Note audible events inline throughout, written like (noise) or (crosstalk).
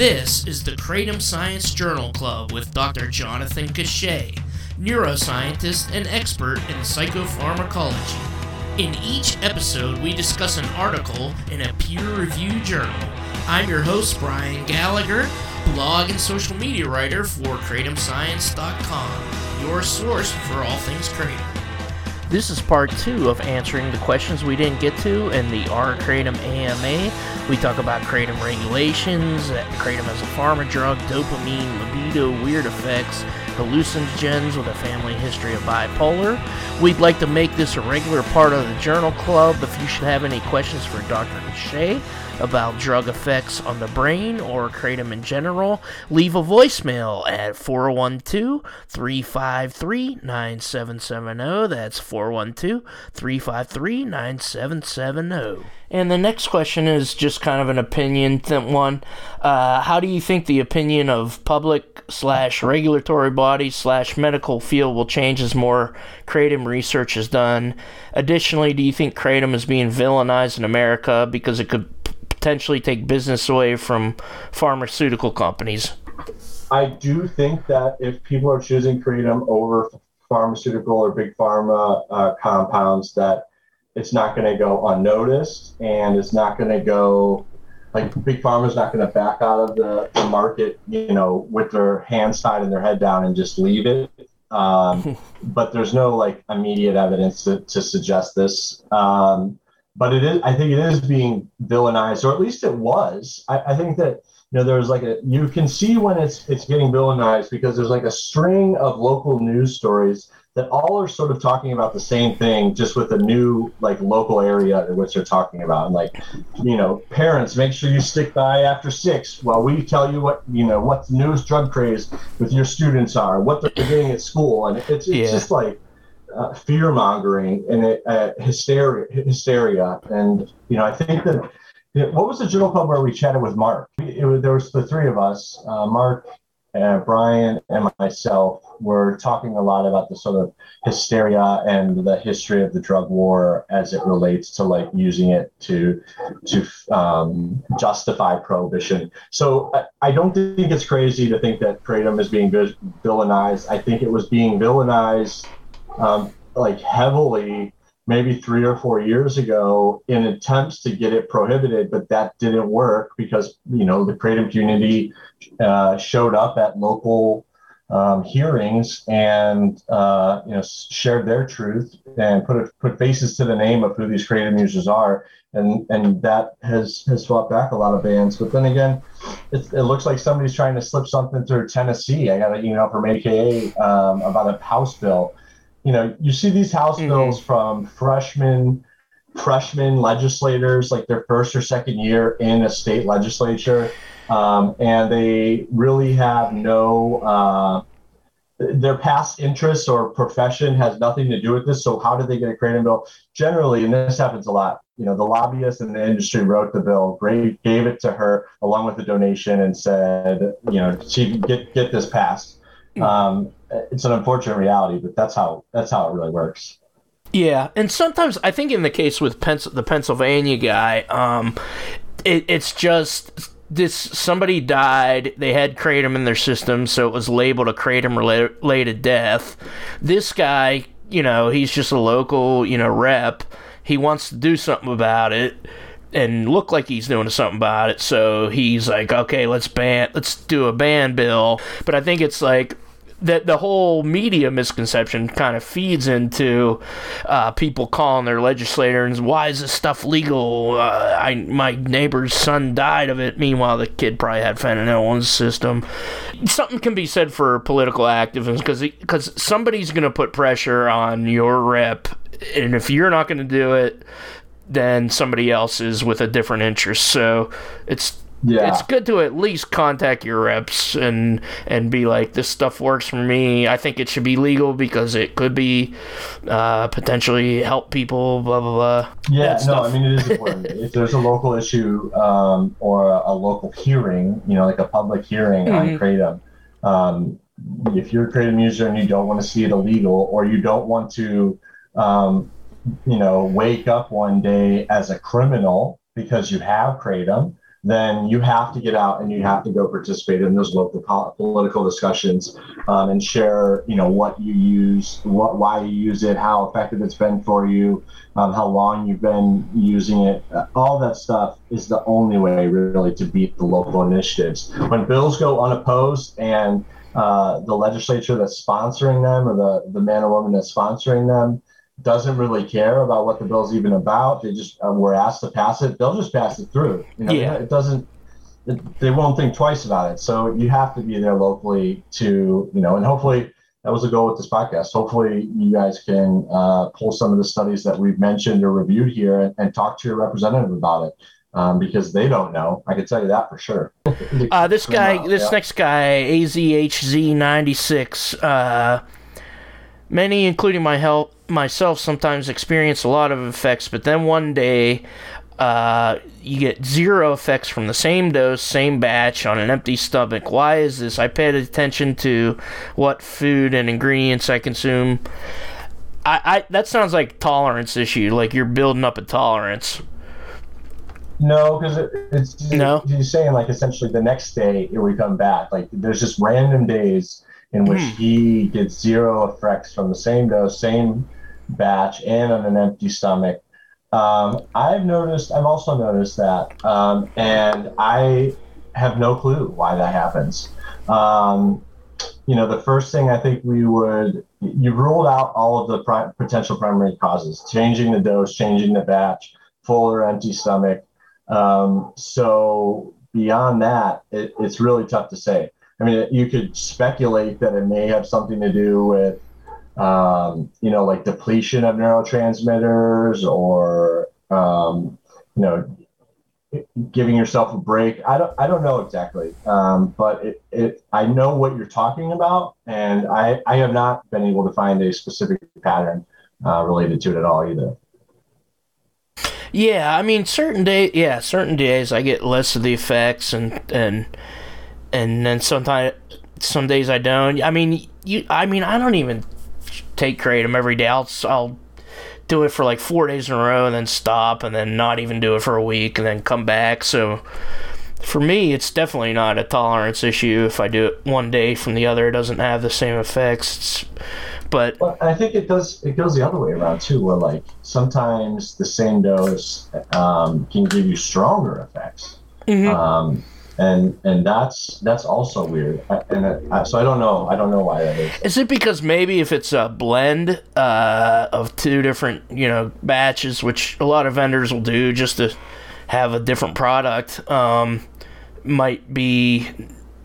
This is the Kratom Science Journal Club with Dr. Jonathan Cachat, neuroscientist and expert in psychopharmacology. In each episode, we discuss an article in a peer reviewed journal. I'm your host, Brian Gallagher, blog and social media writer for KratomScience.com, your source for all things Kratom. This is part two of answering the questions we didn't get to in the R Kratom AMA. We talk about Kratom regulations, uh, Kratom as a pharma drug, dopamine, libido, weird effects, hallucinogens with a family history of bipolar. We'd like to make this a regular part of the journal club. If you should have any questions for Dr. Cachat, about drug effects on the brain or kratom in general, leave a voicemail at 412 353 9770. That's 412 353 9770. And the next question is just kind of an opinion one. Uh, how do you think the opinion of public slash regulatory bodies slash medical field will change as more kratom research is done? Additionally, do you think kratom is being villainized in America because it could potentially take business away from pharmaceutical companies. I do think that if people are choosing kratom over pharmaceutical or big pharma uh, compounds, that it's not going to go unnoticed and it's not going to go like big pharma is not going to back out of the, the, market, you know, with their hands tied and their head down and just leave it. Um, (laughs) but there's no like immediate evidence to, to suggest this. Um, but it is i think it is being villainized or at least it was. I, I think that you know there's like a you can see when it's it's getting villainized because there's like a string of local news stories that all are sort of talking about the same thing just with a new like local area in which they're talking about. And like you know parents make sure you stick by after six while we tell you what you know what the newest drug craze with your students are what they're doing at school. And it's, it's yeah. just like uh, fear mongering and uh, hysteria, hysteria. And, you know, I think that what was the journal club where we chatted with Mark? It was, there was the three of us, uh, Mark, uh, Brian, and myself were talking a lot about the sort of hysteria and the history of the drug war as it relates to like using it to to um, justify prohibition. So I, I, don't think it's crazy to think that kratom is being villainized. I think it was being villainized um, like heavily maybe three or four years ago in attempts to get it prohibited, but that didn't work because you know the kratom community uh, showed up at local um, hearings and uh, you know shared their truth and put a, put faces to the name of who these kratom users are, and and that has has fought back a lot of bans. But then again, it, it looks like somebody's trying to slip something through Tennessee. I got an email from AKA um, about a House bill you know, you see these House mm-hmm. bills from freshmen freshman legislators, like their first or second year in a state legislature, um, and they really have no. Uh, their past interests or profession has nothing to do with this. So how did they get a kratom bill? Generally, and this happens a lot. You know, the lobbyists in the industry wrote the bill, gave it to her along with the donation, and said, you know, she get get this passed. Um, it's an unfortunate reality, but that's how that's how it really works. Yeah, and sometimes I think in the case with Pens- the Pennsylvania guy, um, it, it's just this somebody died they had kratom in their system so it was labeled a kratom related death. This guy you know he's just a local you know rep. He wants to do something about it and look like he's doing something about it so he's like okay let's ban let's do a ban bill but i think it's like that the whole media misconception kind of feeds into uh, people calling their legislators, "Why is this stuff legal?" Uh, I my neighbor's son died of it. Meanwhile, the kid probably had fentanyl in his system. Something can be said for political activism because because somebody's going to put pressure on your rep, and if you're not going to do it, then somebody else is with a different interest. So it's yeah. it's good to at least contact your reps and and be like this stuff works for me i think it should be legal because it could be uh, potentially help people blah blah blah yeah no i mean it is important (laughs) if there's a local issue um, or a, a, local hearing you know like a public hearing mm-hmm. on kratom um, if you're a kratom user and you don't want to see it illegal or you don't want to um, you know wake up one day as a criminal because you have kratom then you have to get out and you have to go participate in those local political discussions um, and share, you know, what you use, what why you use it, how effective it's been for you, um, how long you've been using it. Uh, all that stuff is the only way really to beat the local initiatives. When bills go unopposed and uh, the legislature that's sponsoring them or the, the man or woman that's sponsoring them doesn't really care about what the bill's even about. They just uh, were asked to pass it. They'll just pass it through. You know, yeah. it doesn't. It, they won't think twice about it. So you have to be there locally to you know, and hopefully that was the goal with this podcast. Hopefully you guys can uh, pull some of the studies that we've mentioned or reviewed here and, and talk to your representative about it. Um, because they don't know. I can tell you that for sure. uh, this guy, this yeah. next guy, AZHZ96, uh, many, including my help, myself sometimes experience a lot of effects, but then one day uh, you get zero effects from the same dose, same batch on an empty stomach. Why is this? I paid attention to what food and ingredients I consume. I, I that sounds like tolerance issue, like you're building up a tolerance. No, because it, it's no. He's saying like essentially the next day it would come back. Like there's just random days in which mm. he gets zero effects from the same dose, same batch and on an empty stomach. Um, I've noticed, I've also noticed that, um, and I have no clue why that happens. Um, you know, the first thing I think we would, you ruled out all of the pri- potential primary causes, changing the dose, changing the batch, full or empty stomach. Um, so beyond that, it, it's really tough to say. I mean, you could speculate that it may have something to do with um, you know, like depletion of neurotransmitters or, um, you know, giving yourself a break. I don't, I don't know exactly, um, but it, it, I know what you're talking about, and I, I have not been able to find a specific pattern uh, related to it at all either. Yeah, I mean, certain days, yeah, certain days I get less of the effects, and and and then sometimes some days I don't. I mean, you, I mean, I don't even take kratom every day. I'll I'll do it for like four days in a row and then stop and then not even do it for a week and then come back. So for me, it's definitely not a tolerance issue. If I do it one day from the other, it doesn't have the same effects. It's, but well, I think it does. It goes the other way around too, where like sometimes the same dose um, can give you stronger effects. Mm-hmm. Um, and and that's that's also weird. And I, so I don't know. I don't know why that is. Is it because maybe if it's a blend uh, of two different you know batches, which a lot of vendors will do just to have a different product, um, might be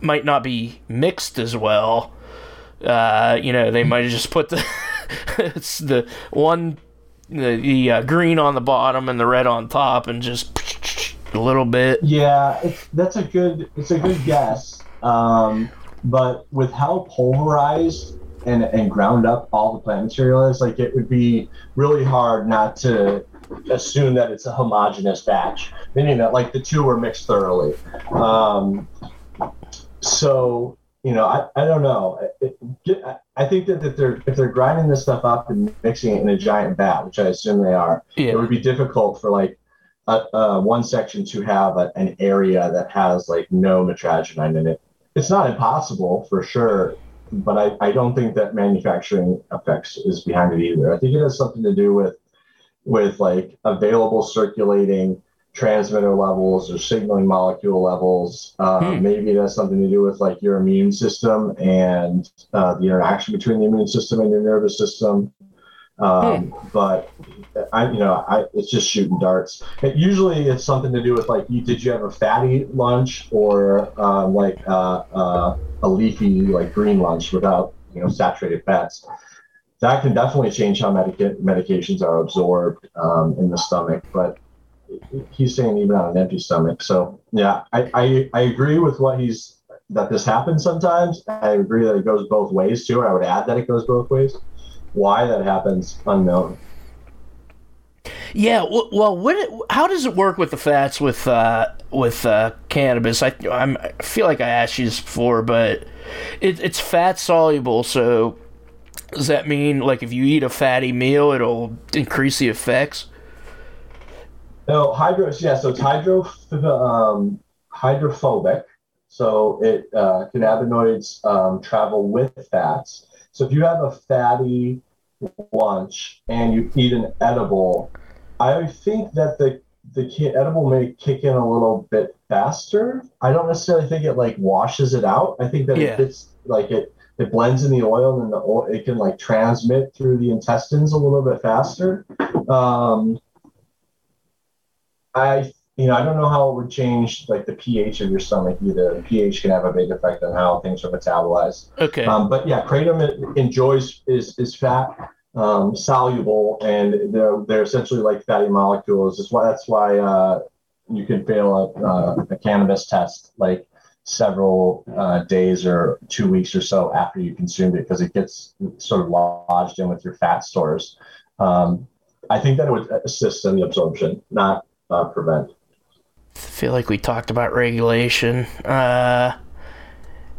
might not be mixed as well. Uh, you know, they might just put the (laughs) it's the one the, the uh, green on the bottom and the red on top, and just a little bit. Yeah, that's a good it's a good guess. Um, but with how pulverized and, and ground up all the plant material is, like it would be really hard not to assume that it's a homogeneous batch, meaning that like the two were mixed thoroughly. Um, so you know, I, I don't know. It, it, I think that if they're if they're grinding this stuff up and mixing it in a giant vat, which I assume they are, yeah. it would be difficult for like uh, one section to have a, an area that has like no mitragynine in it. It's not impossible for sure, but I, I don't think that manufacturing effects is behind it either. I think it has something to do with with like available circulating transmitter levels or signaling molecule levels. Uh, hmm. Maybe it has something to do with like your immune system and uh, the interaction between the immune system and your nervous system. Um, hmm. But I, you know, I, it's just shooting darts. It, usually, it's something to do with like, you did you have a fatty lunch or um, like uh, uh, a leafy like green lunch without you know saturated fats. That can definitely change how medica- medications are absorbed um, in the stomach. But he's saying even on an empty stomach. So yeah, I, I, I agree with what he's that this happens sometimes. I agree that it goes both ways too. I would add that it goes both ways. Why that happens, unknown. Yeah, well, what? How does it work with the fats with uh, with uh, cannabis? I I'm, i feel like I asked you this before, but it, it's fat soluble. So does that mean like if you eat a fatty meal, it'll increase the effects? No, hydro. Yeah, so it's hydro um, hydrophobic, so it uh, cannabinoids um, travel with fats. So if you have a fatty lunch and you eat an edible, I think that the the edible may kick in a little bit faster. I don't necessarily think it like washes it out. I think that yeah. it's like it it blends in the oil and then the oil it can like transmit through the intestines a little bit faster. Um, I you know I don't know how it would change like the pH of your stomach either. The pH can have a big effect on how things are metabolized. Okay. Um, but yeah, kratom enjoys is is fat um, soluble, and they're they're essentially like fatty molecules. That's why that's why uh, you can fail a, uh, a cannabis test like several uh, days or two weeks or so after you consumed it because it gets sort of lodged in with your fat stores. Um, I think that it would assist in the absorption, not uh, prevent. I feel like we talked about regulation. Uh,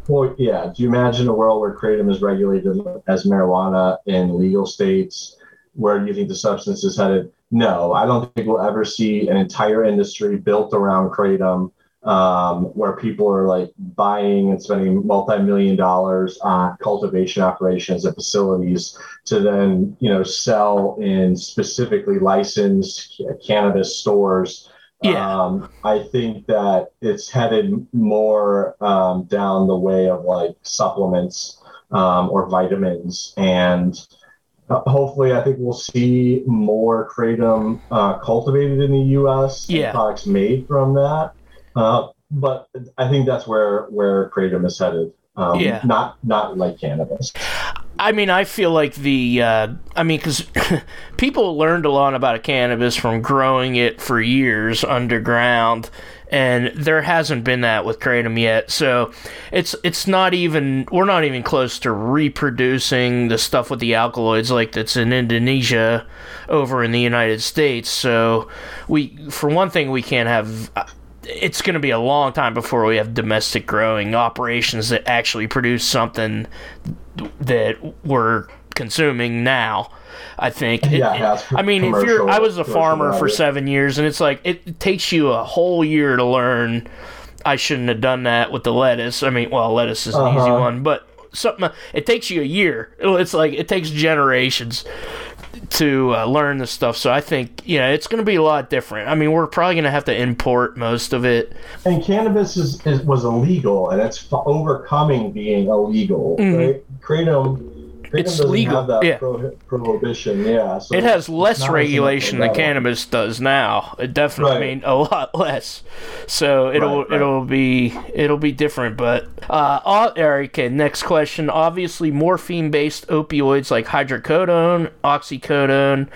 well, yeah. Do you imagine a world where kratom is regulated as marijuana in legal states? Where do you think the substance is headed? No, I don't think we'll ever see an entire industry built around kratom um, where people are like buying and spending multi-million dollars on cultivation operations and facilities to then you know sell in specifically licensed cannabis stores yeah. Um, I think that it's headed more um, down the way of like supplements um, or vitamins. And uh, hopefully, I think we'll see more kratom uh, cultivated in the U.S. Yeah. products made from that. Uh, but I think that's where where kratom is headed. Um, yeah. Not not like cannabis. I mean, I feel like the, uh, I mean, because (laughs) people learned a lot about cannabis from growing it for years underground, and there hasn't been that with kratom yet. So it's it's not even we're not even close to reproducing the stuff with the alkaloids like that's in Indonesia over in the United States. So we, for one thing, we can't have it's going to be a long time before we have domestic growing operations that actually produce something that we're consuming now. I think. Yeah, it, I mean, if you're, I was a farmer for seven years, and it's like it takes you a whole year to learn. I shouldn't have done that with the lettuce. I mean, well, lettuce is an uh-huh. easy one, but something it takes you a year. It's like it takes generations to uh, learn this stuff. So I think yeah, it's going to be a lot different. I mean, we're probably going to have to import most of it. And cannabis is, is was illegal, and it's f- overcoming being illegal. Mm-hmm. Right? Kratom it's legal. yeah. Pro- prohibition. Yeah. So it has less regulation than cannabis does now. It definitely, right. I mean, a lot less. So it'll right, right. it'll be it'll be different. But uh, okay. Next question. Obviously, morphine-based opioids like hydrocodone, oxycodone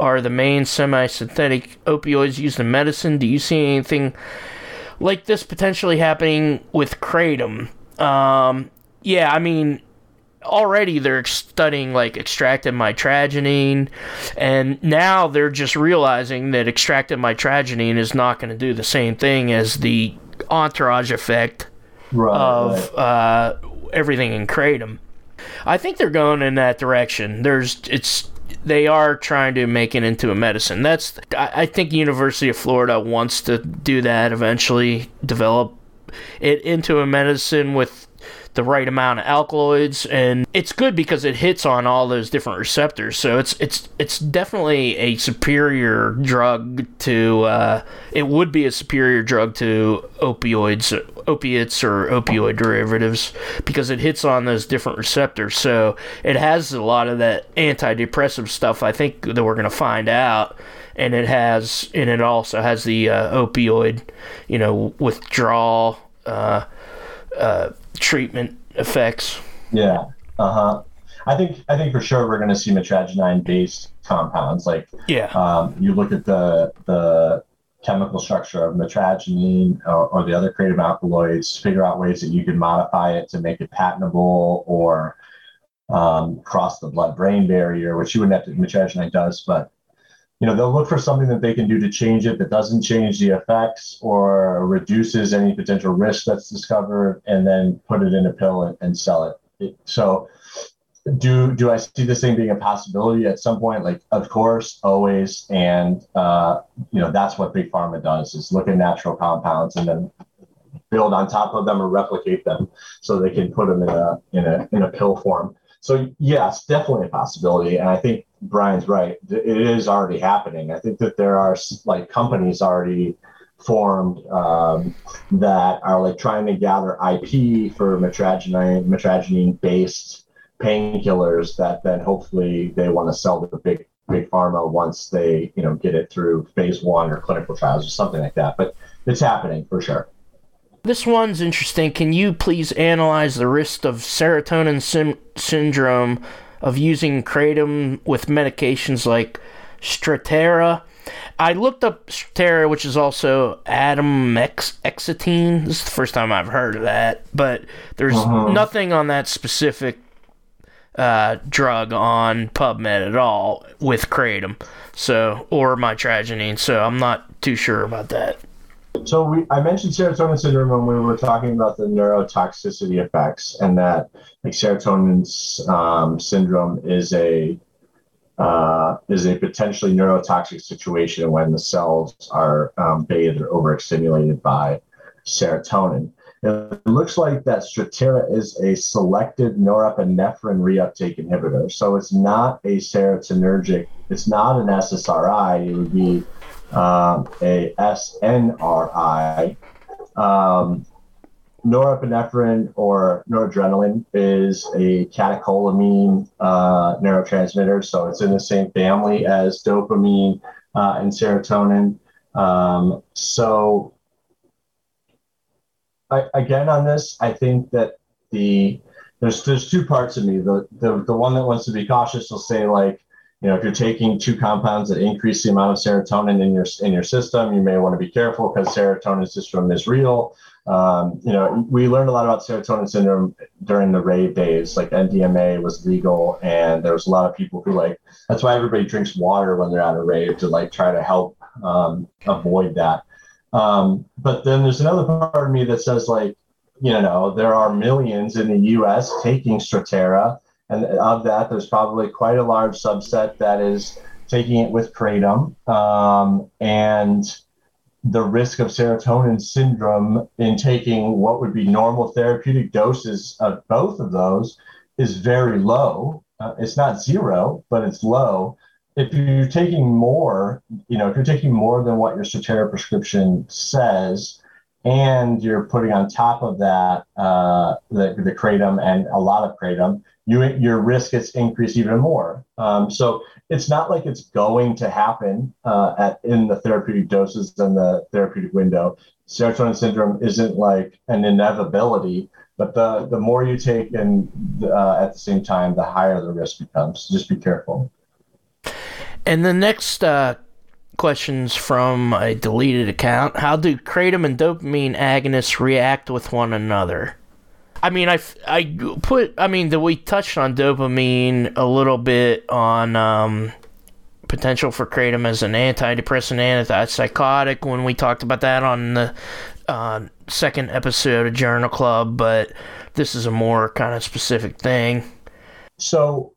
are the main semi-synthetic opioids used in medicine. Do you see anything like this potentially happening with kratom? Um, yeah, I mean already they're studying like extracted mitragynine and now they're just realizing that extracted mitragynine is not going to do the same thing as the entourage effect right, of right. Uh, everything in kratom. I think they're going in that direction. There's it's they are trying to make it into a medicine. That's i, I think university of florida wants to do that eventually develop it into a medicine with the right amount of alkaloids and it's good because it hits on all those different receptors. So it's it's it's definitely a superior drug to uh, it would be a superior drug to opioids opiates or opioid derivatives because it hits on those different receptors. So it has a lot of that antidepressive stuff i think that we're going to find out. And it has and it also has the uh, opioid you know withdrawal uh, uh, treatment effects. Yeah. Uh huh. I think I think for sure we're going to see mitragynine based compounds. Like yeah, um, you look at the the chemical structure of mitragynine or, or, the other kratom alkaloids, figure out ways that you can modify it to make it patentable or um, cross the blood brain barrier, which you wouldn't have to. Mitragynine does, but you know they'll look for something that they can do to change it that doesn't change the effects or reduces any potential risk that's discovered and then put it in a pill and, and sell it. it so do do i see this thing being a possibility at some point like of course always and uh, you know that's what big pharma does is look at natural compounds and then build on top of them or replicate them so they can put them in a in a in a pill form. So yes, definitely a possibility, and I think Brian's right. It is already happening. I think that there are like companies already formed um, that are like trying to gather IP for mitragynine mitragynine based painkillers that then hopefully they want to sell to the big big pharma once they you know get it through phase one or clinical trials or something like that. But it's happening for sure. This one's interesting. Can you please analyze the risk of serotonin sim- syndrome of using kratom with medications like Strattera? I looked up Strattera, which is also atomoxetine. This is the first time I've heard of that, but there's uh-huh. nothing on that specific uh, drug on PubMed at all with kratom, so or mitragynine. So I'm not too sure about that. So we, I mentioned serotonin syndrome when we were talking about the neurotoxicity effects, and that like serotonin um, syndrome is a uh, is a potentially neurotoxic situation when the cells are um, bathed or overstimulated by serotonin. It looks like that Strattera is a selective norepinephrine reuptake inhibitor. So it's not a serotonergic, it's not an SSRI. It would be um, a SNRI. Um, norepinephrine or noradrenaline is a catecholamine uh, neurotransmitter, so it's in the same family as dopamine uh, and serotonin. Um, so I, again on this, I think that the there's there's two parts of me. The, the the one that wants to be cautious will say like, you know, if you're taking two compounds that increase the amount of serotonin in your in your system, you may want to be careful because serotonin syndrome is real. Um, you know, we learned a lot about serotonin syndrome during the rave days. Like MDMA was legal, and there was a lot of people who like. That's why everybody drinks water when they're at a rave to like try to help um, avoid that. Um, but then there's another part of me that says, like, you know, there are millions in the US taking Strattera. And of that, there's probably quite a large subset that is taking it with kratom. Um, and the risk of serotonin syndrome in taking what would be normal therapeutic doses of both of those is very low. Uh, it's not zero, but it's low if you're taking more, you know, if you're taking more than what your Strattera prescription says, and you're putting on top of that uh, the, the kratom and a lot of kratom, you, your risk gets increased even more. Um, so it's not like it's going to happen uh, at in the therapeutic doses and the therapeutic window. Serotonin syndrome isn't like an inevitability, but the the more you take and uh, at the same time, the higher the risk becomes. Just be careful. And the next uh, questions from a deleted account: How do kratom and dopamine agonists react with one another? I mean, I, I put, I mean, we touched on dopamine a little bit on um, potential for kratom as an antidepressant, antipsychotic when we talked about that on the uh, second episode of Journal Club, but this is a more kind of specific thing. So,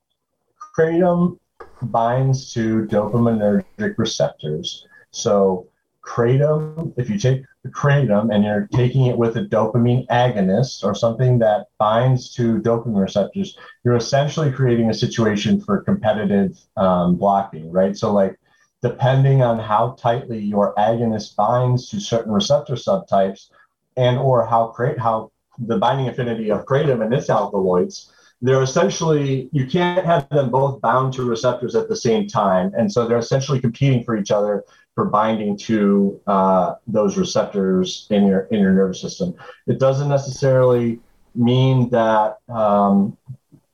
kratom binds to dopaminergic receptors. So kratom, if you take the kratom and you're taking it with a dopamine agonist or something that binds to dopamine receptors, you're essentially creating a situation for competitive um, blocking, right? So like depending on how tightly your agonist binds to certain receptor subtypes and or how how the binding affinity of kratom and its alkaloids they're essentially you can't have them both bound to receptors at the same time. And so they're essentially competing for each other for binding to uh, those receptors in your in your nervous system. It doesn't necessarily mean that um,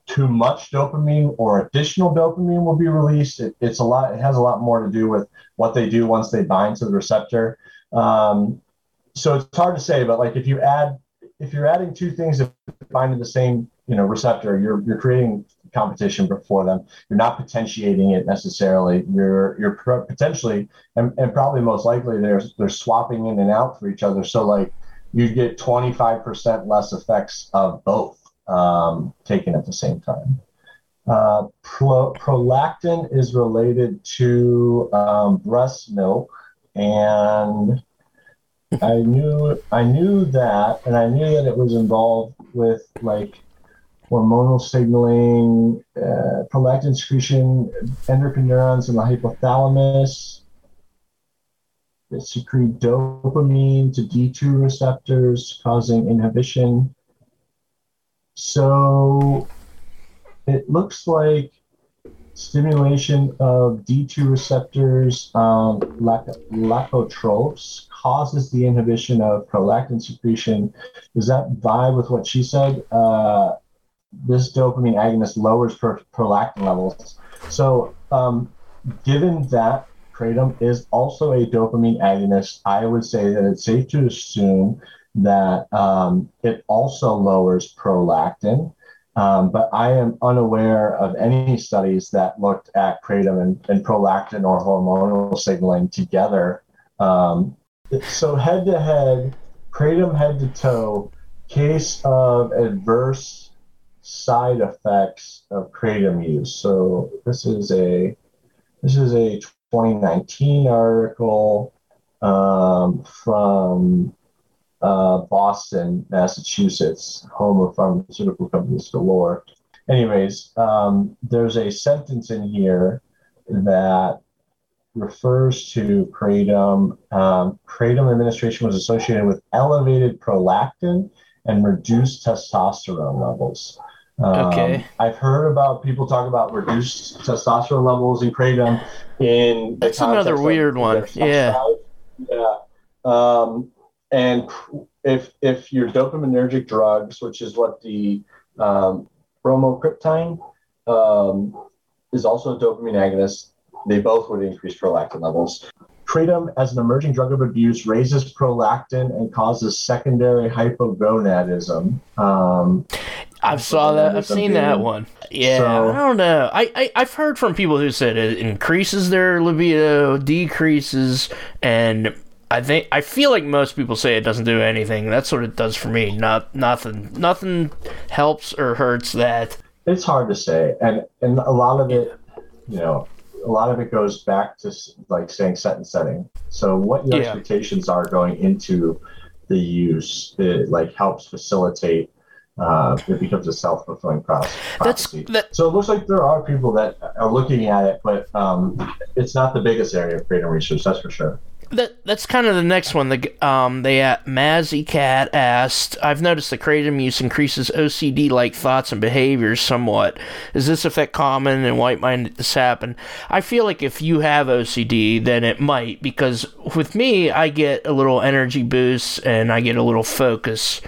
too much dopamine or additional dopamine will be released. It, it's a lot it has a lot more to do with what they do once they bind to the receptor. Um, so it's hard to say but like if you add if you're adding two things that bind to the same you know receptor you're you're creating competition for them. You're not potentiating it necessarily. You're you're potentially and, and probably most likely they're they're swapping in and out for each other. So like you get 25% less effects of both um, taken at the same time. Uh, pro, prolactin is related to um, breast milk and I knew I knew that, and I knew that it was involved with like hormonal signaling, uh, prolactin secretion, endocrine neurons in the hypothalamus that secrete dopamine to D2 receptors, causing inhibition. So it looks like stimulation of D2 receptors, um, lac- lactotropes, causes the inhibition of prolactin secretion. Does that vibe with what she said? Uh, this dopamine agonist lowers pro- prolactin levels. So, um, given that kratom is also a dopamine agonist, I would say that it's safe to assume that um, it also lowers prolactin. Um, but I am unaware of any studies that looked at kratom and, and prolactin or hormonal signaling together. Um, so head to head, kratom head to toe, case of adverse side effects of kratom use. So this is a this is a 2019 article um, from uh, Boston, Massachusetts, home of pharmaceutical companies galore. Anyways, um, there's a sentence in here that refers to kratom. Um, kratom administration was associated with elevated prolactin and reduced testosterone levels. Um, okay. I've heard about people talk about reduced testosterone levels in kratom. In that's another weird one. Yeah. Yeah. Um, and if if your dopaminergic drugs, which is what the um, bromocriptine um, is also a dopamine agonist, they both would increase prolactin levels. Kratom, as an emerging drug of abuse, raises prolactin and causes secondary hypogonadism. Um, I've saw that. I've seen that one. Yeah, so, I don't know. I, I I've heard from people who said it increases their libido, decreases, and I think I feel like most people say it doesn't do anything. That's what it does for me. Not nothing. Nothing helps or hurts that. It's hard to say, and and a lot of it, you know, a lot of it goes back to like saying set and setting. So what your yeah. expectations are going into the use, it like helps facilitate. Uh, it becomes a self fulfilling prophecy. That's that, so it looks like there are people that are looking at it, but um, it's not the biggest area of creative research. That's for sure. That that's kind of the next one. The um they uh, Mazzy Cat asked, I've noticed the kratom use increases OCD like thoughts and behaviors somewhat. Is this effect common and why might this happen? I feel like if you have OCD, then it might because with me, I get a little energy boost and I get a little focus,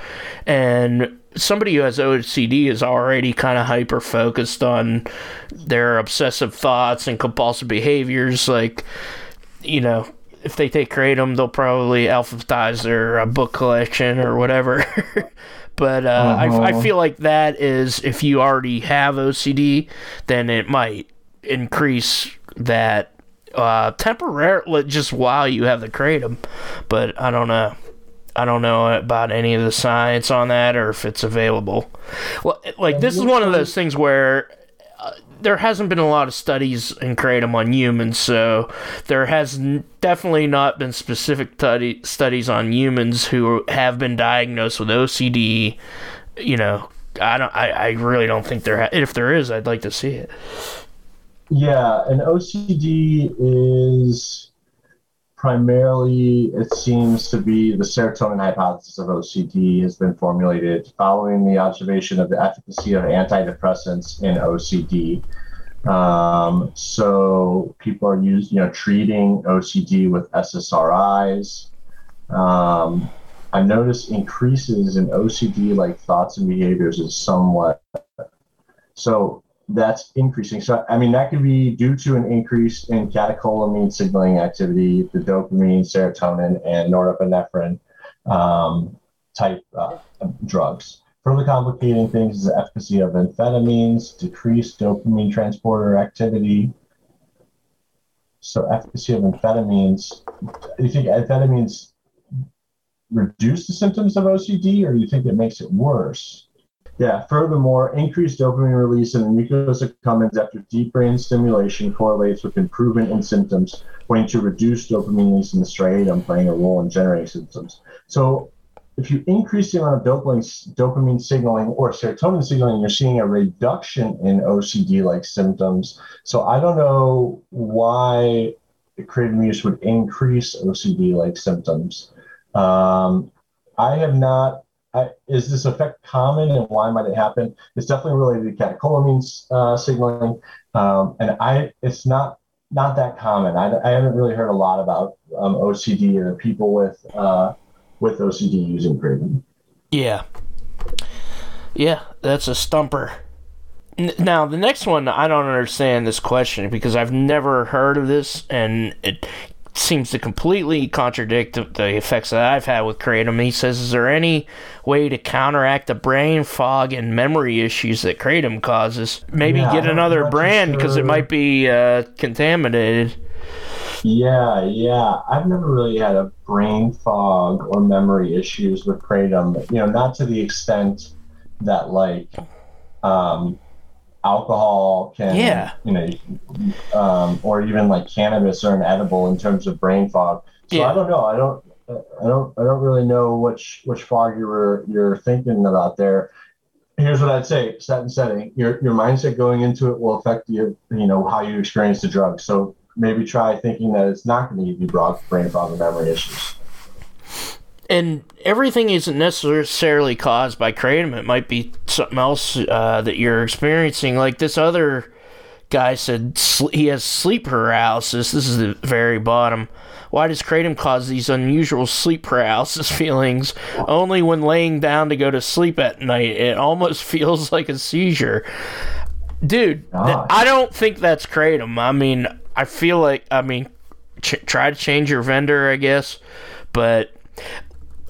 and somebody who has OCD is already kind of hyper focused on their obsessive thoughts and compulsive behaviors, like you know if they take kratom, they'll probably alphabetize their uh, book collection or whatever. (laughs) but uh, uh-huh. I, I feel like that is if you already have OCD, then it might increase that uh, temporarily just while you have the kratom. But I don't know. I don't know about any of the science on that or if it's available. Well, like this is one of those things where there hasn't been a lot of studies in kratom on humans, so there has definitely not been specific t- studies on humans who have been diagnosed with OCD. You know, I don't. I, I really don't think there. Ha- if there is, I'd like to see it. Yeah, and OCD is primarily, it seems to be the serotonin hypothesis of OCD has been formulated following the observation of the efficacy of antidepressants in OCD. Um, so people are using, you know, treating OCD with SSRIs. Um, I noticed increases in OCD like thoughts and behaviors is somewhat. So that's increasing. So, I mean, that could be due to an increase in catecholamine signaling activity, the dopamine, serotonin, and norepinephrine um, type uh, drugs. Further complicating things is the efficacy of amphetamines, decreased dopamine transporter activity. So, efficacy of amphetamines. Do you think amphetamines reduce the symptoms of OCD, or do you think it makes it worse? Yeah. Furthermore, increased dopamine release in the nucleus accumbens after deep brain stimulation correlates with improvement in symptoms, pointing to reduced dopamine release in the striatum playing a role in generating symptoms. So, if you increase the amount of dopamine, dopamine signaling or serotonin signaling, you're seeing a reduction in OCD-like symptoms. So, I don't know why kratom use would increase OCD-like symptoms. Um, I have not I, is this effect common and why might it happen? It's definitely related to catecholamine uh, signaling, um, and I it's not not that common. I, I haven't really heard a lot about um, OCD or people with uh, with OCD using kratom. Yeah, yeah, that's a stumper. Now the next one, I don't understand this question because I've never heard of this, and it seems to completely contradict the effects that I've had with kratom. He says, "Is there any way to counteract the brain fog and memory issues that kratom causes? Maybe yeah, get another brand because sure. it might be uh, contaminated." Yeah, yeah. I've never really had a brain fog or memory issues with kratom. You know, not to the extent that like um, alcohol can, yeah. you know, um, or even like cannabis or an edible in terms of brain fog. So yeah. I don't know. I don't. I don't. I don't really know which which fog you were you're thinking about there. Here's what I'd say: set and setting. Your your mindset going into it will affect you. You know how you experience the drug. So maybe try thinking that it's not going to give you broad brain fog and memory issues and everything isn't necessarily caused by kratom. It might be something else uh, that you're experiencing. Like this other guy said, sl- he has sleep paralysis. This is the very bottom. Why does kratom cause these unusual sleep paralysis (laughs) feelings only when laying down to go to sleep at night? It almost (laughs) feels like a seizure. Dude, I don't think that's kratom. I mean, I feel like, I mean, ch- try to change your vendor, I guess. But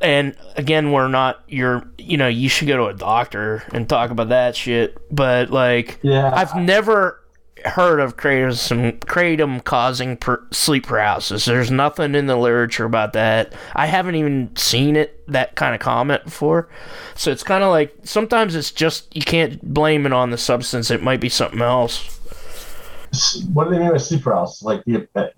and again we're not you're you know you should go to a doctor and talk about that shit but like yeah. I've never heard of kratom kratom causing per, sleep paralysis. There's nothing in the literature about that. I haven't even seen it that kind of comment before. So it's kind of like sometimes it's just you can't blame it on the substance. It might be something else what do they mean by sleep paralysis? Like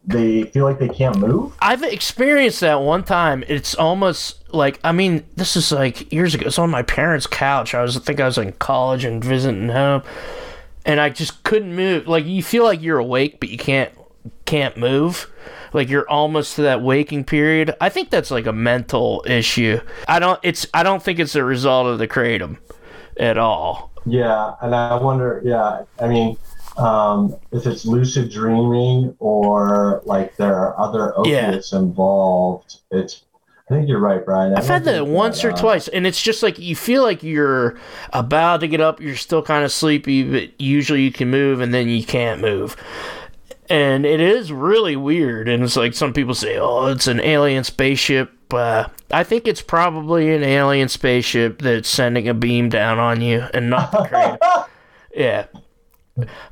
they feel like they can't move? I've experienced that one time. It's almost like I mean, this is like years ago. It's on my parents' couch. I was I think I was in college and visiting home, and I just couldn't move. Like you feel like you're awake, but you can't can't move. Like you're almost to that waking period. I think that's like a mental issue. I don't. It's. I don't think it's a result of the kratom at all. Yeah, and I wonder. Yeah, I mean um, if it's lucid dreaming or like there are other opiates yeah. involved, it's I think you're right, Brian. I I've had that once or uh, twice, and it's just like you feel like you're about to get up, you're still kind of sleepy, but usually you can move, and then you can't move. And it is really weird. And it's like some people say, oh, it's an alien spaceship. Uh, I think it's probably an alien spaceship that's sending a beam down on you and not the crane. (laughs) yeah.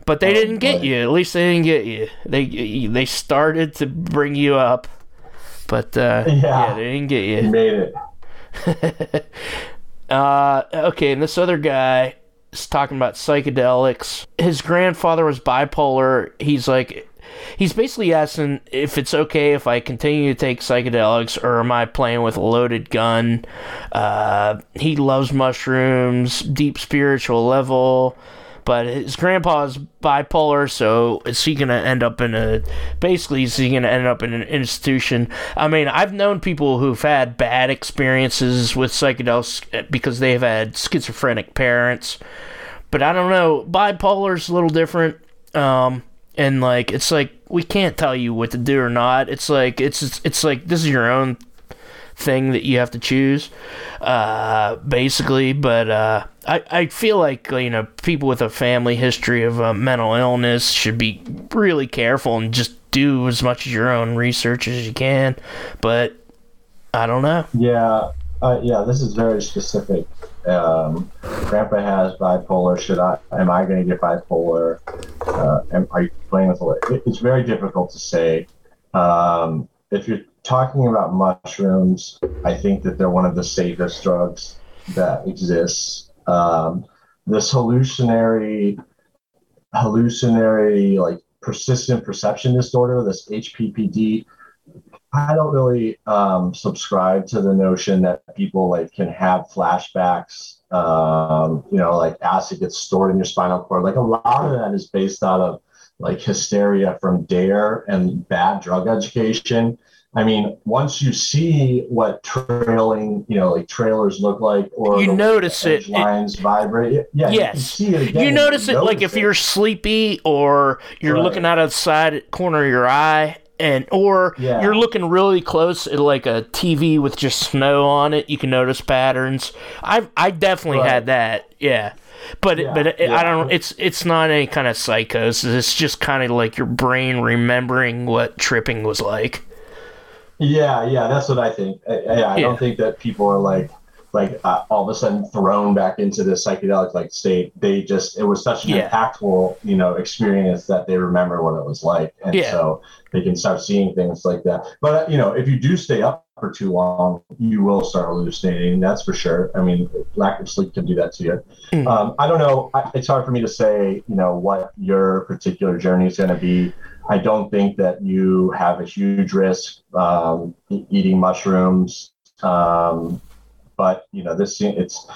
But they didn't get you. At least they didn't get you. They they started to bring you up, but uh, yeah. yeah. they didn't get you. you made it. (laughs) uh, okay, and this other guy is talking about psychedelics. His grandfather was bipolar. He's like, he's basically asking if it's okay if I continue to take psychedelics or am I playing with a loaded gun. Uh, he loves mushrooms, deep spiritual level but his grandpa's bipolar, so is he gonna end up in a basically is he gonna end up in an institution? I mean, I've known people who've had bad experiences with psychedelics because they've had schizophrenic parents, but I don't know. Bipolar's a little different. Um, and like it's like we can't tell you what to do or not. It's like it's it's like this is your own thing that you have to choose, uh, basically. But uh, I, I feel like you know people with a family history of uh, mental illness should be really careful and just do as much of your own research as you can. But I don't know. Yeah, uh, yeah. This is very specific. Um, Grandpa has bipolar. Should I? Am I going to get bipolar? Uh, am, are you playing with it? It's very difficult to say. Um, if you're talking about mushrooms, I think that they're one of the safest drugs that exists. um, this hallucinatory, hallucinatory, like persistent perception disorder, this HPPD. I don't really um, subscribe to the notion that people like can have flashbacks. Um, you know, like acid gets stored in your spinal cord. Like a lot of that is based out of like hysteria from dare and bad drug education. I mean, once you see what trailing, you know, like trailers look like, or you notice it, lines it, vibrate. Yeah, yes, you, it you notice you it. Notice like if you're sleepy or you're right. looking out of the side corner of your eye, and or yeah. you're looking really close at like a TV with just snow on it. You can notice patterns. I've I definitely right. had that. Yeah. But yeah, but it, yeah. I don't. It's it's not any kind of psychosis. It's just kind of like your brain remembering what tripping was like. Yeah, yeah, that's what I think. I, I, I don't think that people are like like uh, all of a sudden thrown back into this psychedelic like state. They just it was such an yeah. impactful you know experience that they remember what it was like, and yeah. so they can start seeing things like that. But you know, if you do stay up for too long, you will start hallucinating. That's for sure. I mean, lack of sleep can do that to you. Mm. Um, I don't know. I, it's hard for me to say, you know, what your particular journey is going to be. I don't think that you have a huge risk um, eating mushrooms. Um, but you know, this it's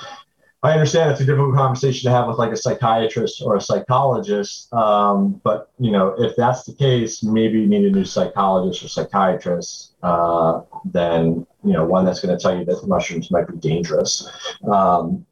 I understand it's a difficult conversation to have with like a psychiatrist or a psychologist. Um, but you know, if that's the case, maybe you need a new psychologist or psychiatrist uh, than you know one that's going to tell you that mushrooms might be dangerous. Um,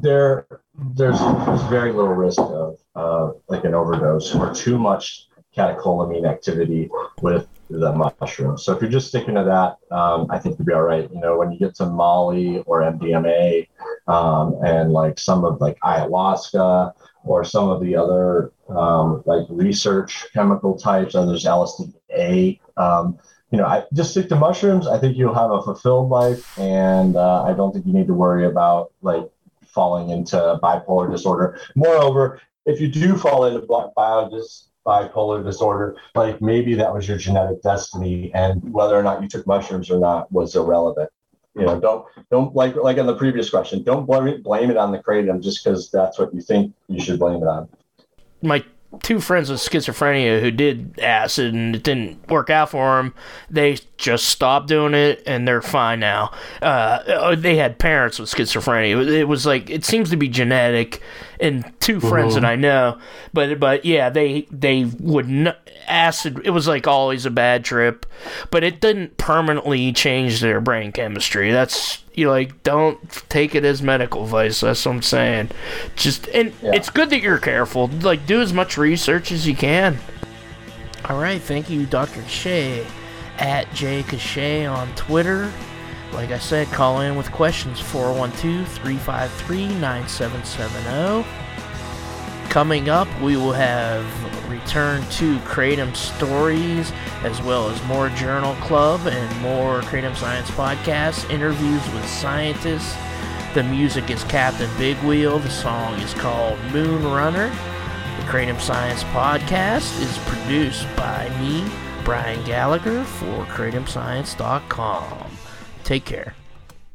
there, there's, there's very little risk of uh, like an overdose or too much catecholamine activity with the mushroom. So if you're just sticking to that, um, I think you'll be all right. You know, when you get to Molly or MDMA um, and like some of like ayahuasca or some of the other um, like research chemical types, and there's LSD-A. Um, you know, I just stick to mushrooms. I think you'll have a fulfilled life, and uh, I don't think you need to worry about like falling into bipolar disorder. Moreover, if you do fall into biodis bipolar disorder, like maybe that was your genetic destiny, and whether or not you took mushrooms or not was irrelevant. You know, don't don't like like on the previous question, don't blame it, blame it on the kratom just because that's what you think you should blame it on. My two friends with schizophrenia who did acid and it didn't work out for them, they just stopped doing it and they're fine now. Uh, they had parents with schizophrenia. It was like it seems to be genetic, and 2 mm-hmm. friends that I know, but but yeah, they they would not, acid. It was like always a bad trip, but it didn't permanently change their brain chemistry. That's you like don't take it as medical advice. That's what I'm saying. Just and yeah. it's good that you're careful. Like do as much research as you can. All right, thank you, Dr. Shea at J Cachat on Twitter. Like I said, call in with questions 412 353 9770. Coming up, we will have return to Kratom Stories, as well as more Journal Club and more Kratom Science podcasts, interviews with scientists. The music is Captain Big Wheel. The song is called Moon Runner. The Kratom Science podcast is produced by me, Brian Gallagher, for KratomScience.com. Take care.